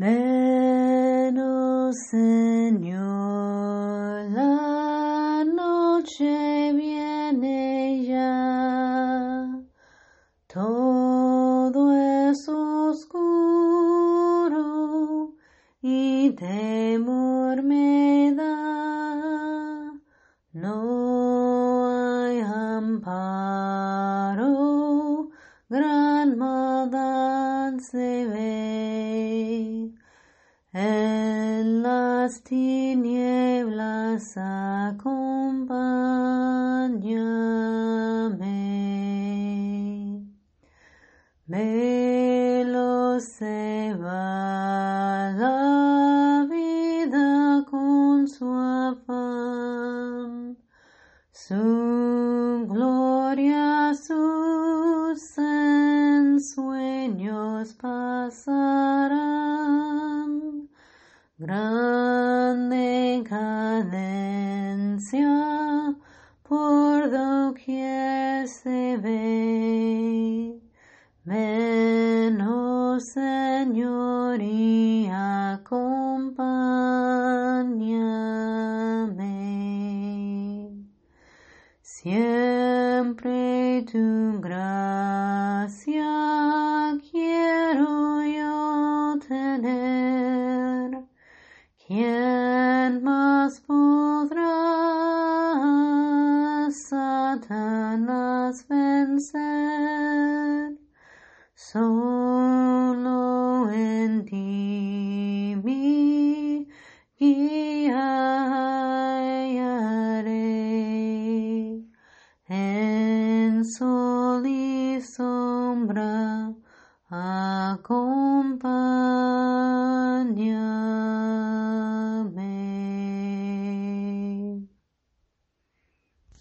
Menos Señor, la noche viene ya. Todo es oscuro y temor me da. No hay amparo, gran maldad se ve. En las tinieblas acompáñame. Velo se va la vida con su afán, su gloria, sus ensueños pasarán. Grande cadencia por doquier se ve. Menos señoría acompáñame. Siempre tu gracia. ¿Quién más podrá a Satanás vencer? Solo en ti mi guía hallaré. En sol y sombra acompañaré.